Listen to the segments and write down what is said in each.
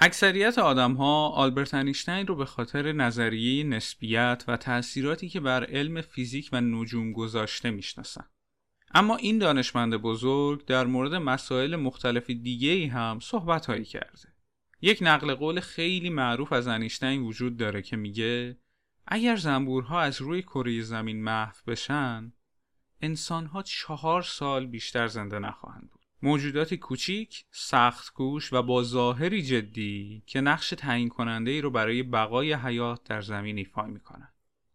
اکثریت آدم ها آلبرت انیشتین رو به خاطر نظریه نسبیت و تأثیراتی که بر علم فیزیک و نجوم گذاشته می‌شناسن. اما این دانشمند بزرگ در مورد مسائل مختلف دیگه ای هم صحبت هایی کرده. یک نقل قول خیلی معروف از انیشتین وجود داره که میگه اگر زنبورها از روی کره زمین محو بشن انسانها چهار سال بیشتر زنده نخواهند بود. موجوداتی کوچیک، سخت کوش و با ظاهری جدی که نقش تعیین کننده ای رو برای بقای حیات در زمین ایفا می‌کنن.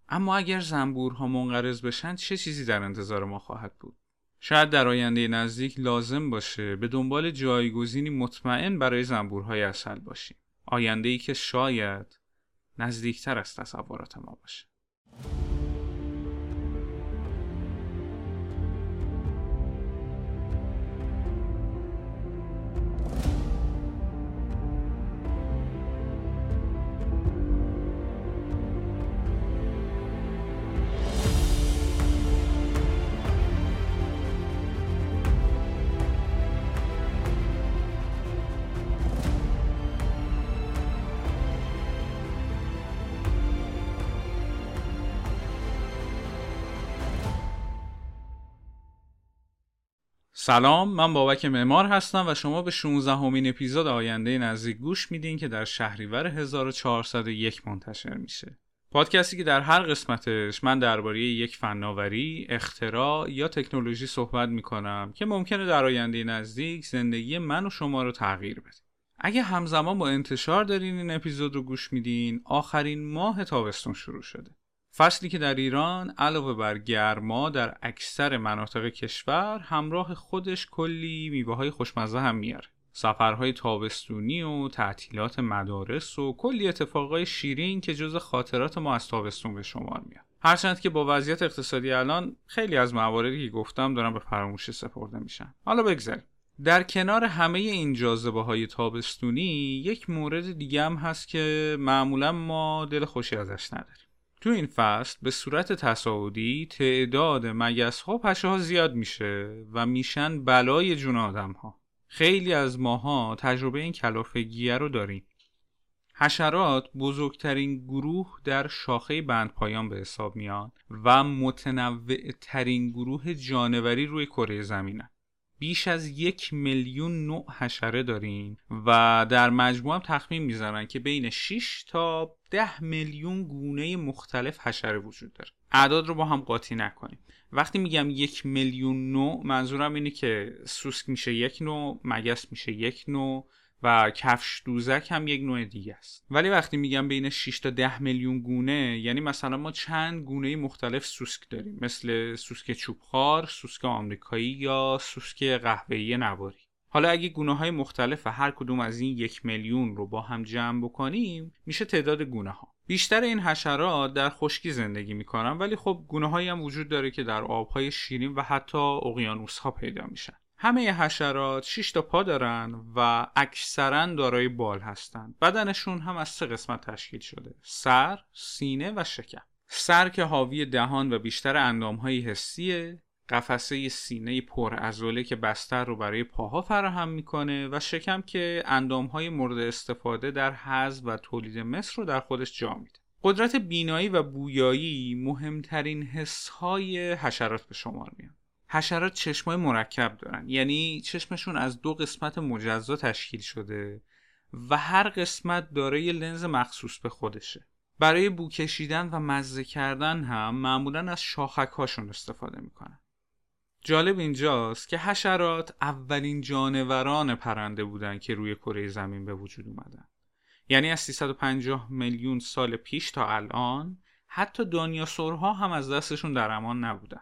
اما اگر زنبورها منقرض بشن چه چیزی در انتظار ما خواهد بود؟ شاید در آینده نزدیک لازم باشه به دنبال جایگزینی مطمئن برای زنبورهای اصل باشیم. آینده ای که شاید نزدیکتر از تصورات ما باشه. سلام من بابک معمار هستم و شما به 16 همین اپیزود آینده نزدیک گوش میدین که در شهریور 1401 منتشر میشه. پادکستی که در هر قسمتش من درباره یک فناوری، اختراع یا تکنولوژی صحبت می‌کنم که ممکنه در آینده نزدیک زندگی من و شما رو تغییر بده. اگه همزمان با انتشار دارین این اپیزود رو گوش میدین، آخرین ماه تابستون شروع شده. فصلی که در ایران علاوه بر گرما در اکثر مناطق کشور همراه خودش کلی میوه های خوشمزه هم میاره. سفرهای تابستونی و تعطیلات مدارس و کلی اتفاقای شیرین که جز خاطرات ما از تابستون به شمار میاد. هرچند که با وضعیت اقتصادی الان خیلی از مواردی که گفتم دارن به فراموشی سپرده میشن. حالا بگذاریم. در کنار همه این جاذبه های تابستونی یک مورد دیگه هم هست که معمولا ما دل خوشی ازش نداریم. تو این فصل به صورت تصاعدی تعداد مگس ها پشه ها زیاد میشه و میشن بلای جون آدم ها. خیلی از ماها تجربه این کلافگیه رو داریم. حشرات بزرگترین گروه در شاخه بندپایان به حساب میان و متنوع ترین گروه جانوری روی کره زمینن. بیش از یک میلیون نوع حشره داریم و در مجموع هم تخمین می‌زنن که بین 6 تا 10 میلیون گونه مختلف حشره وجود داره. اعداد رو با هم قاطی نکنیم. وقتی میگم یک میلیون نوع منظورم اینه که سوسک میشه یک نوع مگس میشه یک نوع و کفش دوزک هم یک نوع دیگه است. ولی وقتی میگم بین 6 تا 10 میلیون گونه یعنی مثلا ما چند گونه مختلف سوسک داریم. مثل سوسک چوبخوار، سوسک آمریکایی یا سوسک قهوه‌ای نواری. حالا اگه گونه های مختلف هر کدوم از این یک میلیون رو با هم جمع بکنیم میشه تعداد گونه ها بیشتر این حشرات در خشکی زندگی می‌کنن ولی خب گونه هایی هم وجود داره که در آبهای شیرین و حتی اقیانوس ها پیدا میشن. همه حشرات 6 تا پا دارن و اکثرا دارای بال هستند. بدنشون هم از سه قسمت تشکیل شده: سر، سینه و شکم. سر که حاوی دهان و بیشتر اندامهای حسیه، قفسه سینه پر ازوله که بستر رو برای پاها فراهم می‌کنه و شکم که اندامهای مورد استفاده در حز و تولید مصر رو در خودش جا میده. قدرت بینایی و بویایی مهمترین حسهای حشرات به شمار میان. حشرات چشمای مرکب دارن. یعنی چشمشون از دو قسمت مجزا تشکیل شده و هر قسمت دارای لنز مخصوص به خودشه. برای بو کشیدن و مزه کردن هم معمولا از شاخک هاشون استفاده می‌کنن. جالب اینجاست که حشرات اولین جانوران پرنده بودن که روی کره زمین به وجود اومدن. یعنی از 350 میلیون سال پیش تا الان حتی دانیاسورها هم از دستشون در امان نبودن.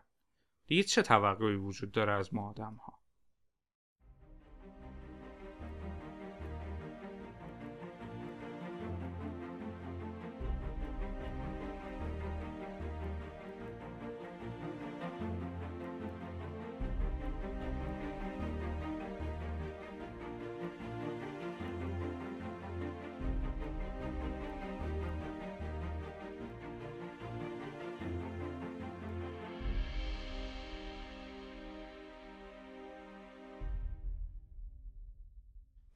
دیگه چه توقعی وجود داره از ما آدم ها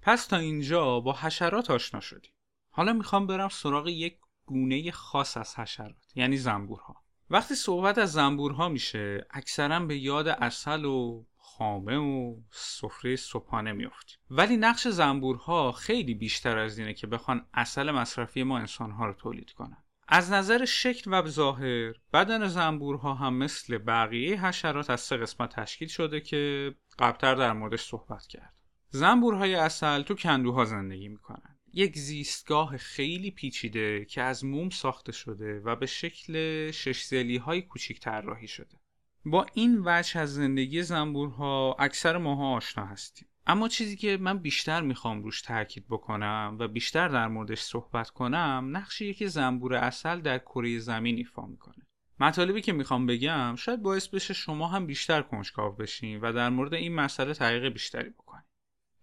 پس تا اینجا با حشرات آشنا شدیم. حالا می‌خوام برم سراغ یک گونه خاص از حشرات یعنی زنبورها. وقتی صحبت از زنبورها میشه اکثرا به یاد اصل و خامه و سفره صبحانه میافتیم ولی نقش زنبورها خیلی بیشتر از اینه که بخوان اصل مصرفی ما انسانها رو تولید کنن. از نظر شکل و ظاهر بدن زنبورها هم مثل بقیه حشرات از سه قسمت تشکیل شده که قبلتر در موردش صحبت کرد. زنبورهای اصل تو کندوها زندگی می‌کنن. یک زیستگاه خیلی پیچیده که از موم ساخته شده و به شکل شش زلی های کوچیک طراحی شده. با این وجه از زندگی زنبورها اکثر ماها آشنا هستیم. اما چیزی که من بیشتر می‌خوام روش تاکید بکنم و بیشتر در موردش صحبت کنم نقشیه که زنبور اصل در کره زمین ایفا می‌کنه. مطالبی که می‌خوام بگم شاید باعث بشه شما هم بیشتر کنجکاو بشین و در مورد این مسئله تحقیق بیشتری بکنید.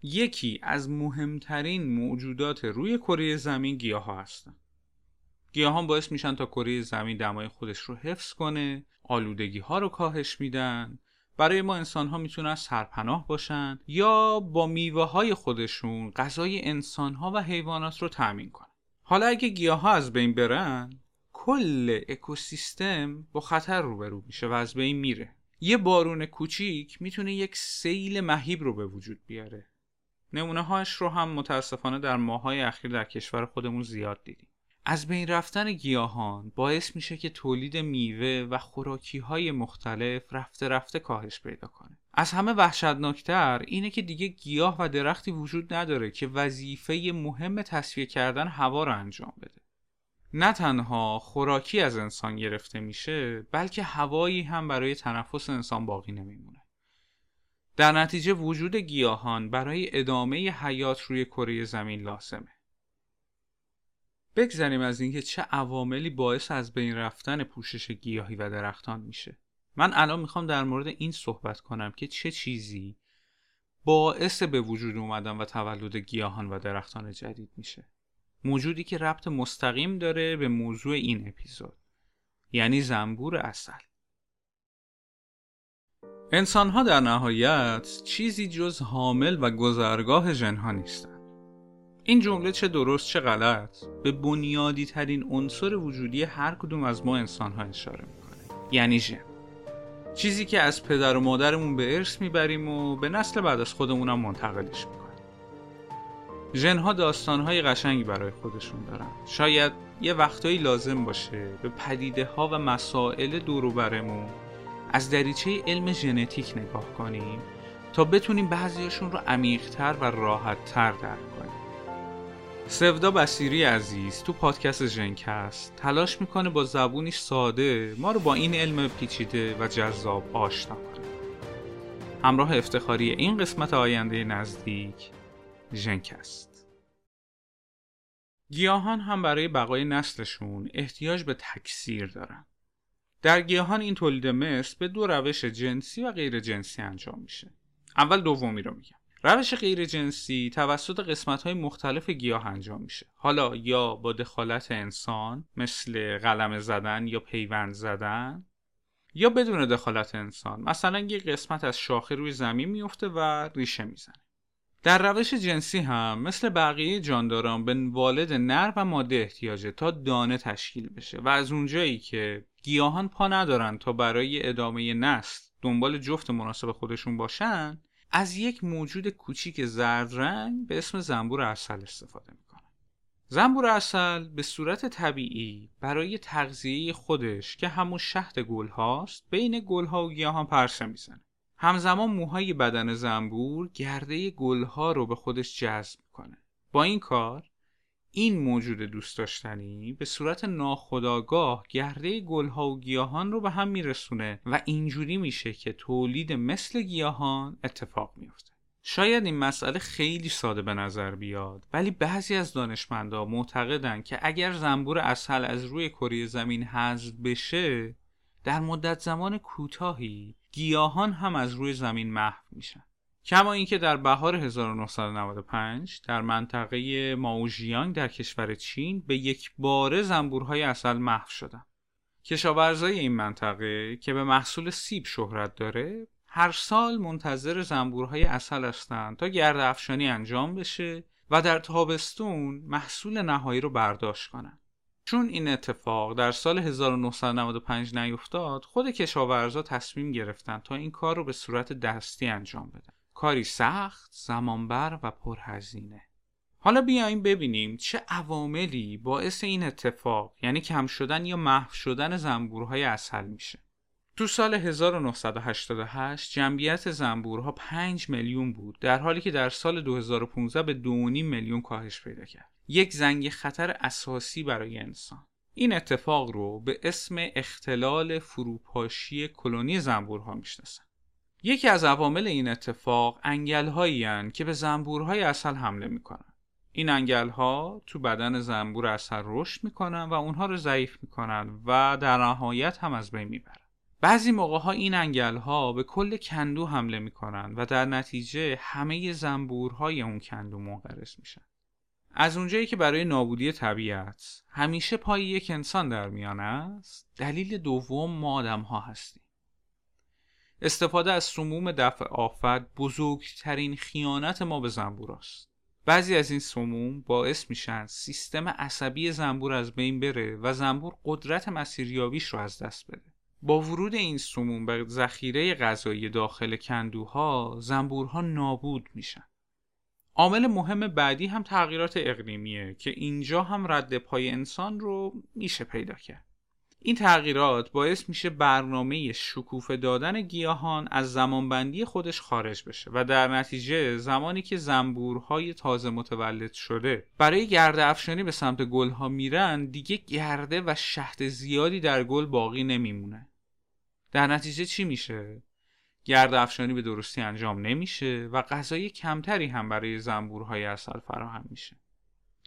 یکی از مهمترین موجودات روی کره زمین گیاه ها هستن. گیاهان باعث میشن تا کره زمین دمای خودش رو حفظ کنه آلودگی ها رو کاهش میدن برای ما انسان ها می‌تونن سرپناه باشن یا با میوه های خودشون غذای انسان ها و حیوانات رو تأمین کنن. حالا اگه گیاه ها از بین برن کل اکوسیستم با خطر روبرو میشه و از بین میره. یه بارون کوچیک می‌تونه یک سیل مهیب رو به وجود بیاره. نمونه هاش رو هم متاسفانه در ماهای اخیر در کشور خودمون زیاد دیدیم. از بین رفتن گیاهان باعث میشه که تولید میوه و خوراکی های مختلف رفته رفته کاهش پیدا کنه. از همه وحشتناکتر اینه که دیگه گیاه و درختی وجود نداره که وظیفه مهم تصفیه کردن هوا رو انجام بده. نه تنها خوراکی از انسان گرفته میشه بلکه هوایی هم برای تنفس انسان باقی نمیمونه. در نتیجه وجود گیاهان برای ادامه حیات روی کره زمین لازمه. بگذریم از اینکه چه عواملی باعث از بین رفتن پوشش گیاهی و درختان میشه. من الان می‌خوام در مورد این صحبت کنم که چه چیزی باعث به وجود اومدن و تولد گیاهان و درختان جدید میشه. موجودی که ربط مستقیم داره به موضوع این اپیزود. یعنی زنبور اصل. انسانها در نهایت چیزی جز حامل و گذرگاه ژنها نیستند این جمله چه درست چه غلط به بنیادی ترین عنصر وجودی هر کدوم از ما انسان ها اشاره می‌کنه. یعنی ژن. چیزی که از پدر و مادرمون به ارث می‌بریم و به نسل بعد از خودمونم منتقلش می‌کنیم. ژن ها داستان های قشنگی برای خودشون دارن. شاید یه وقتایی لازم باشه به پدیده ها و مسائل دور برمون از دریچه علم ژنتیک نگاه کنیم تا بتونیم بعضیاشون رو عمیقتر و راحتتر درک کنیم. سودا بسیری عزیز تو پادکست ژنکست تلاش می‌کنه با زبونی ساده ما رو با این علم پیچیده و جذاب آشنا کنه. همراه افتخاری این قسمت آینده نزدیک ژنکست. گیاهان هم برای بقای نسلشون احتیاج به تکثیر دارن. در گیاهان این تولید مثل به دو روش جنسی و غیر جنسی انجام میشه. اول دومی رو میگم. روش غیر جنسی توسط قسمت های مختلف گیاه انجام میشه. حالا یا با دخالت انسان مثل قلم زدن یا پیوند زدن یا بدون دخالت انسان. مثلا یک قسمت از شاخه روی زمین میفته و ریشه می‌زنه. در روش جنسی هم مثل بقیه جانداران به والد نر و ماده احتیاجه تا دانه تشکیل بشه و از اونجایی که گیاهان پا ندارن تا برای ادامه نسل دنبال جفت مناسب خودشون باشن از یک موجود کوچیک زرد رنگ به اسم زنبور اصل استفاده می‌کنه زنبور اصل به صورت طبیعی برای تغذیه خودش که همون شهد گل هاست بین گل ها و گیاهان پرسه می‌زنه. همزمان موهای بدن زنبور گرده گل ها رو به خودش جذب کنه با این کار این موجود دوست داشتنی به صورت ناخودآگاه گرده گلها و گیاهان رو به هم میرسونه و اینجوری میشه که تولید مثل گیاهان اتفاق میفته شاید این مسئله خیلی ساده به نظر بیاد ولی بعضی از دانشمندا معتقدن که اگر زنبور اصل از روی کره زمین حذف بشه در مدت زمان کوتاهی گیاهان هم از روی زمین محو میشن کما اینکه در بهار 1995 در منطقه ماوژیانگ در کشور چین به یک باره زنبورهای اصل محو شدند. کشاورزای این منطقه که به محصول سیب شهرت داره هر سال منتظر زنبورهای اصل هستند تا گرد افشانی انجام بشه و در تابستون محصول نهایی رو برداشت کنن. چون این اتفاق در سال 1995 نیفتاد خود کشاورزا تصمیم گرفتن تا این کار رو به صورت دستی انجام بدن. کاری سخت، زمانبر و پرهزینه. حالا بیایم ببینیم چه عواملی باعث این اتفاق یعنی کم شدن یا محو شدن زنبورهای اصل میشه. تو سال 1988 جمعیت زنبورها 5 میلیون بود در حالی که در سال 2015 به 2.5 میلیون کاهش پیدا کرد. یک زنگ خطر اساسی برای انسان. این اتفاق رو به اسم اختلال فروپاشی کلونی زنبورها می‌شناسن. یکی از عوامل این اتفاق انگل که به زنبورهای اصل حمله می‌کنن. این انگل ها تو بدن زنبور اصل رشد می‌کنن و اونها رو ضعیف می‌کنن و در نهایت هم از بین می‌برن. بعضی موقع ها این انگل ها به کل کندو حمله می‌کنن و در نتیجه همه زنبورهای اون کندو منقرض میشن. از اونجایی که برای نابودی طبیعت همیشه پای یک انسان در میان است دلیل دوم ما آدم ها هستیم. استفاده از سموم دفع آفت بزرگترین خیانت ما به زنبور است. بعضی از این سموم باعث میشن سیستم عصبی زنبور از بین بره و زنبور قدرت مسیریابیش رو از دست بده. با ورود این سموم به ذخیره غذایی داخل کندوها زنبورها نابود میشن. عامل مهم بعدی هم تغییرات اقلیمیه که اینجا هم رد پای انسان رو میشه پیدا کرد. این تغییرات باعث میشه برنامه شکوفه دادن گیاهان از زمانبندی خودش خارج بشه و در نتیجه زمانی که زنبورهای تازه متولد شده برای گرده افشانی به سمت گلها میرن دیگه گرده و شهد زیادی در گل باقی نمیمونه. در نتیجه چی میشه؟ گرد افشانی به درستی انجام نمیشه و غذای کمتری هم برای زنبورهای اصل فراهم میشه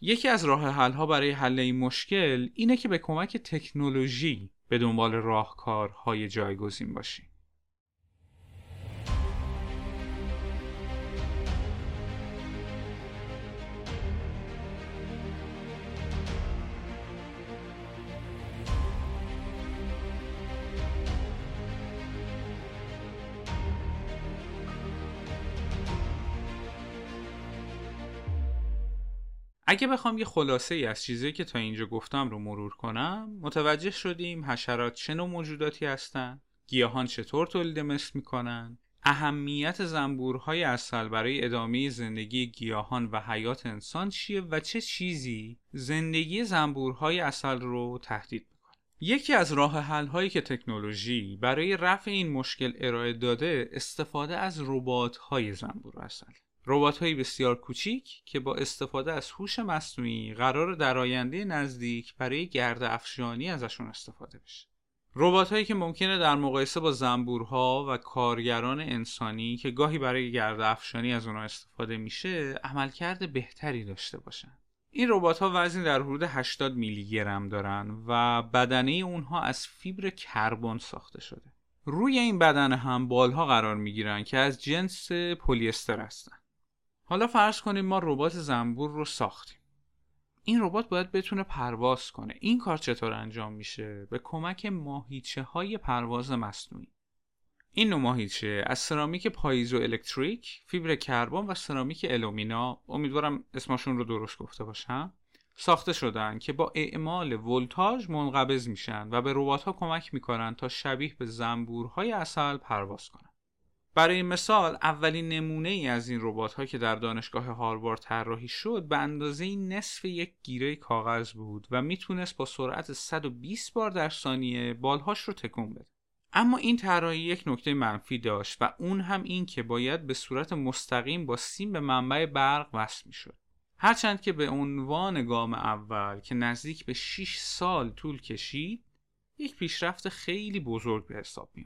یکی از راه حل ها برای حل این مشکل اینه که به کمک تکنولوژی به دنبال راهکارهای جایگزین باشیم اگه بخوام یه خلاصه ای از چیزی که تا اینجا گفتم رو مرور کنم متوجه شدیم حشرات چه نوع موجوداتی هستن گیاهان چطور تولید مثل می‌کنن اهمیت زنبورهای اصل برای ادامه زندگی گیاهان و حیات انسان چیه و چه چیزی زندگی زنبورهای اصل رو تهدید می‌کنه. یکی از راه حل هایی که تکنولوژی برای رفع این مشکل ارائه داده استفاده از ربات های زنبور اصل. ربات های بسیار کوچیک که با استفاده از هوش مصنوعی قرار در آینده نزدیک برای گرد افشانی ازشون استفاده بشه. ربات هایی که ممکنه در مقایسه با زنبورها و کارگران انسانی که گاهی برای گرد افشانی از اونها استفاده میشه عملکرد بهتری داشته باشن. این ربات ها وزنی در حدود 80 میلی گرم دارن و بدنه اونها از فیبر کربن ساخته شده. روی این بدنه هم بالها قرار می‌گیرن که از جنس پلیستر هستن. حالا فرض کنیم ما ربات زنبور رو ساختیم. این ربات باید بتونه پرواز کنه. این کار چطور انجام میشه؟ به کمک ماهیچه های پرواز مصنوعی. این نوع ماهیچه از سرامیک پاییزو الکتریک فیبر کربن و سرامیک الومینا امیدوارم اسمشون رو درست گفته باشم ساخته شدن که با اعمال ولتاژ منقبض میشن و به ربات ها کمک می‌کنن تا شبیه به زنبورهای اصل پرواز کنن. برای مثال اولین نمونه ای از این ربات ها که در دانشگاه هاروارد طراحی شد به اندازه نصف یک گیره کاغذ بود و می‌تونست با سرعت 120 بار در ثانیه بالهاش رو تکون بده. اما این طراحی یک نکته منفی داشت و اون هم این که باید به صورت مستقیم با سیم به منبع برق وصل می‌شد. هرچند که به عنوان گام اول که نزدیک به 6 سال طول کشید یک پیشرفت خیلی بزرگ به حساب می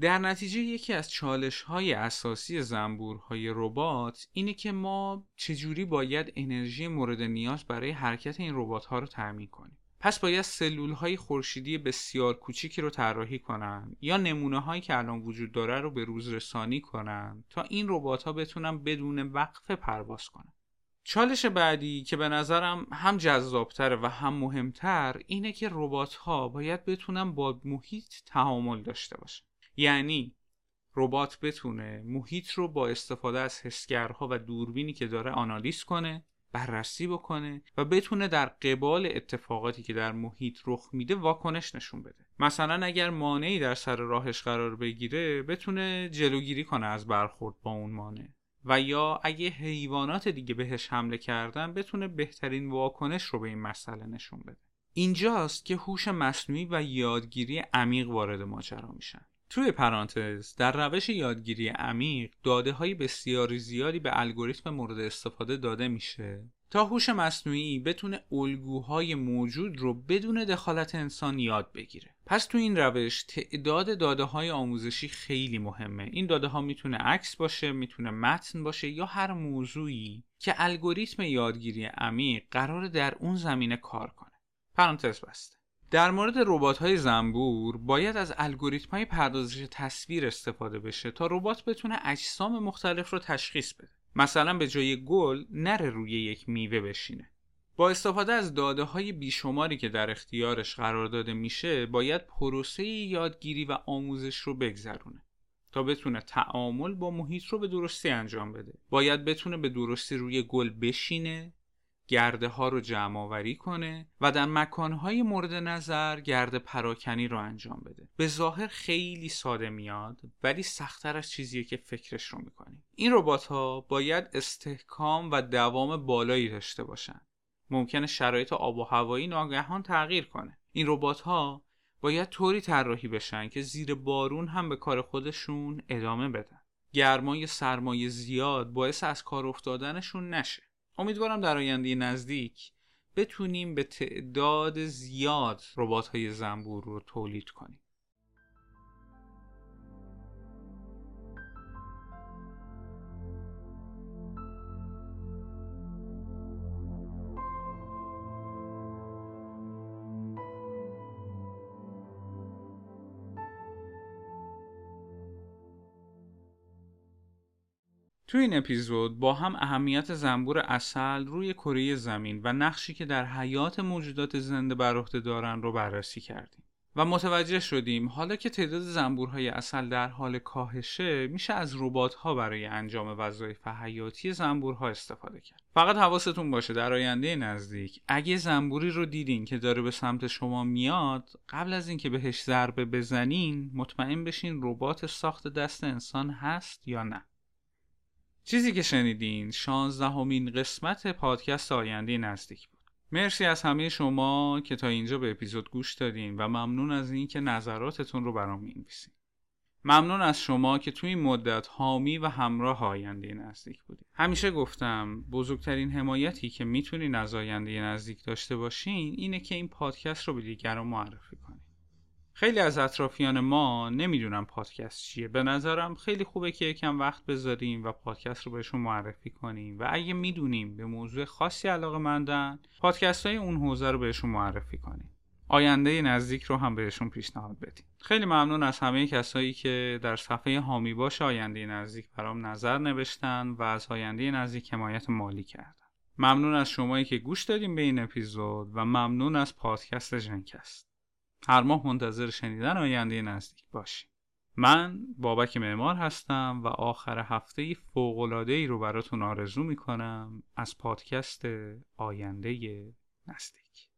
در نتیجه یکی از چالش های اساسی زنبورهای ربات اینه که ما چجوری باید انرژی مورد نیاز برای حرکت این ربات ها رو تعمین کنیم. پس باید سلول های خورشیدی بسیار کوچیکی رو طراحی کنن یا نمونه هایی که الان وجود داره رو به روز رسانی کنن تا این ربات ها بتونن بدون وقفه پرواز کنن. چالش بعدی که به نظرم هم جذابتره و هم مهمتر اینه که ربات ها باید بتونن با محیط تعامل داشته باشن. یعنی ربات بتونه محیط رو با استفاده از حسگرها و دوربینی که داره آنالیز کنه بررسی بکنه و بتونه در قبال اتفاقاتی که در محیط رخ میده واکنش نشون بده. مثلا اگر مانعی در سر راهش قرار بگیره بتونه جلوگیری کنه از برخورد با اون مانع. و یا اگه حیوانات دیگه بهش حمله کردن بتونه بهترین واکنش رو به این مسئله نشون بده. اینجاست که هوش مصنوعی و یادگیری عمیق وارد ماجرا میشن. توی پرانتز در روش یادگیری عمیق داده های بسیاری زیادی به الگوریتم مورد استفاده داده میشه. تا هوش مصنوعی بتونه الگوهای موجود رو بدون دخالت انسان یاد بگیره. پس تو این روش تعداد داده های آموزشی خیلی مهمه. این داده ها می‌تونه عکس باشه می‌تونه متن باشه یا هر موضوعی که الگوریتم یادگیری عمیق قرار در اون زمینه کار کنه. پرانتز بسته. در مورد ربات های زنبور باید از الگوریتم های پردازش تصویر استفاده بشه تا ربات بتونه اجسام مختلف رو تشخیص بده. مثلا به جای گل نره روی یک میوه بشینه. با استفاده از داده های بیشماری که در اختیارش قرار داده میشه باید پروسه یادگیری و آموزش رو بگذرونه تا بتونه تعامل با محیط رو به درستی انجام بده. باید بتونه به درستی روی گل بشینه گرده ها رو جمع آوری کنه و در مکانهای مورد نظر گرد پراکنی رو انجام بده. به ظاهر خیلی ساده میاد ولی سختتر از چیزیه که فکرش رو می‌کنی. این ربات ها باید استحکام و دوام بالایی داشته باشن. ممکنه شرایط آب و هوایی ناگهان تغییر کنه. این ربات ها باید طوری طراحی بشن که زیر بارون هم به کار خودشون ادامه بدن. گرمای سرمایه زیاد باعث از کار افتادنشون نشه. امیدوارم در آینده نزدیک بتونیم به تعداد زیاد ربات های زنبور رو تولید کنیم. تو این اپیزود با هم اهمیت زنبور اصل روی کره زمین و نقشی که در حیات موجودات زنده بر عهده دارن رو بررسی کردیم و متوجه شدیم حالا که تعداد زنبورهای اصل در حال کاهشه میشه از ها برای انجام وظایف حیاتی زنبورها استفاده کرد. فقط حواستون باشه در آینده نزدیک اگه زنبوری رو دیدین که داره به سمت شما میاد قبل از اینکه بهش ضربه بزنین مطمئن بشین ربات ساخت دست انسان هست یا نه. چیزی که شنیدین شانزدهمین قسمت پادکست آینده نزدیک بود. مرسی از همه شما که تا اینجا به اپیزود گوش دادین و ممنون از اینکه نظراتتون رو برام می‌نویسین. ممنون از شما که توی این مدت حامی و همراه آینده نزدیک بودید همیشه گفتم بزرگترین حمایتی که می‌تونین از آینده نزدیک داشته باشین اینه که این پادکست رو به دیگران معرفی خیلی از اطرافیان ما نمی‌دونم پادکست چیه. به نظرم خیلی خوبه که یکم وقت بذاریم و پادکست رو بهشون معرفی کنیم. و اگه می‌دونیم به موضوع خاصی علاقه مندن پادکست های اون حوزه رو بهشون معرفی کنیم. آینده نزدیک رو هم بهشون پیشنهاد بدیم. خیلی ممنون از همه کسایی که در صفحه هامی باش آینده نزدیک برام نظر نوشتن و از آینده نزدیک حمایت مالی کردن. ممنون از شمایی که گوش دادیم به این اپیزود و ممنون از پادکست جنکست هر ماه منتظر شنیدن آینده نزدیک باشیم من بابک معمار هستم و آخر هفته ای رو براتون آرزو می‌کنم از پادکست آینده نزدیک.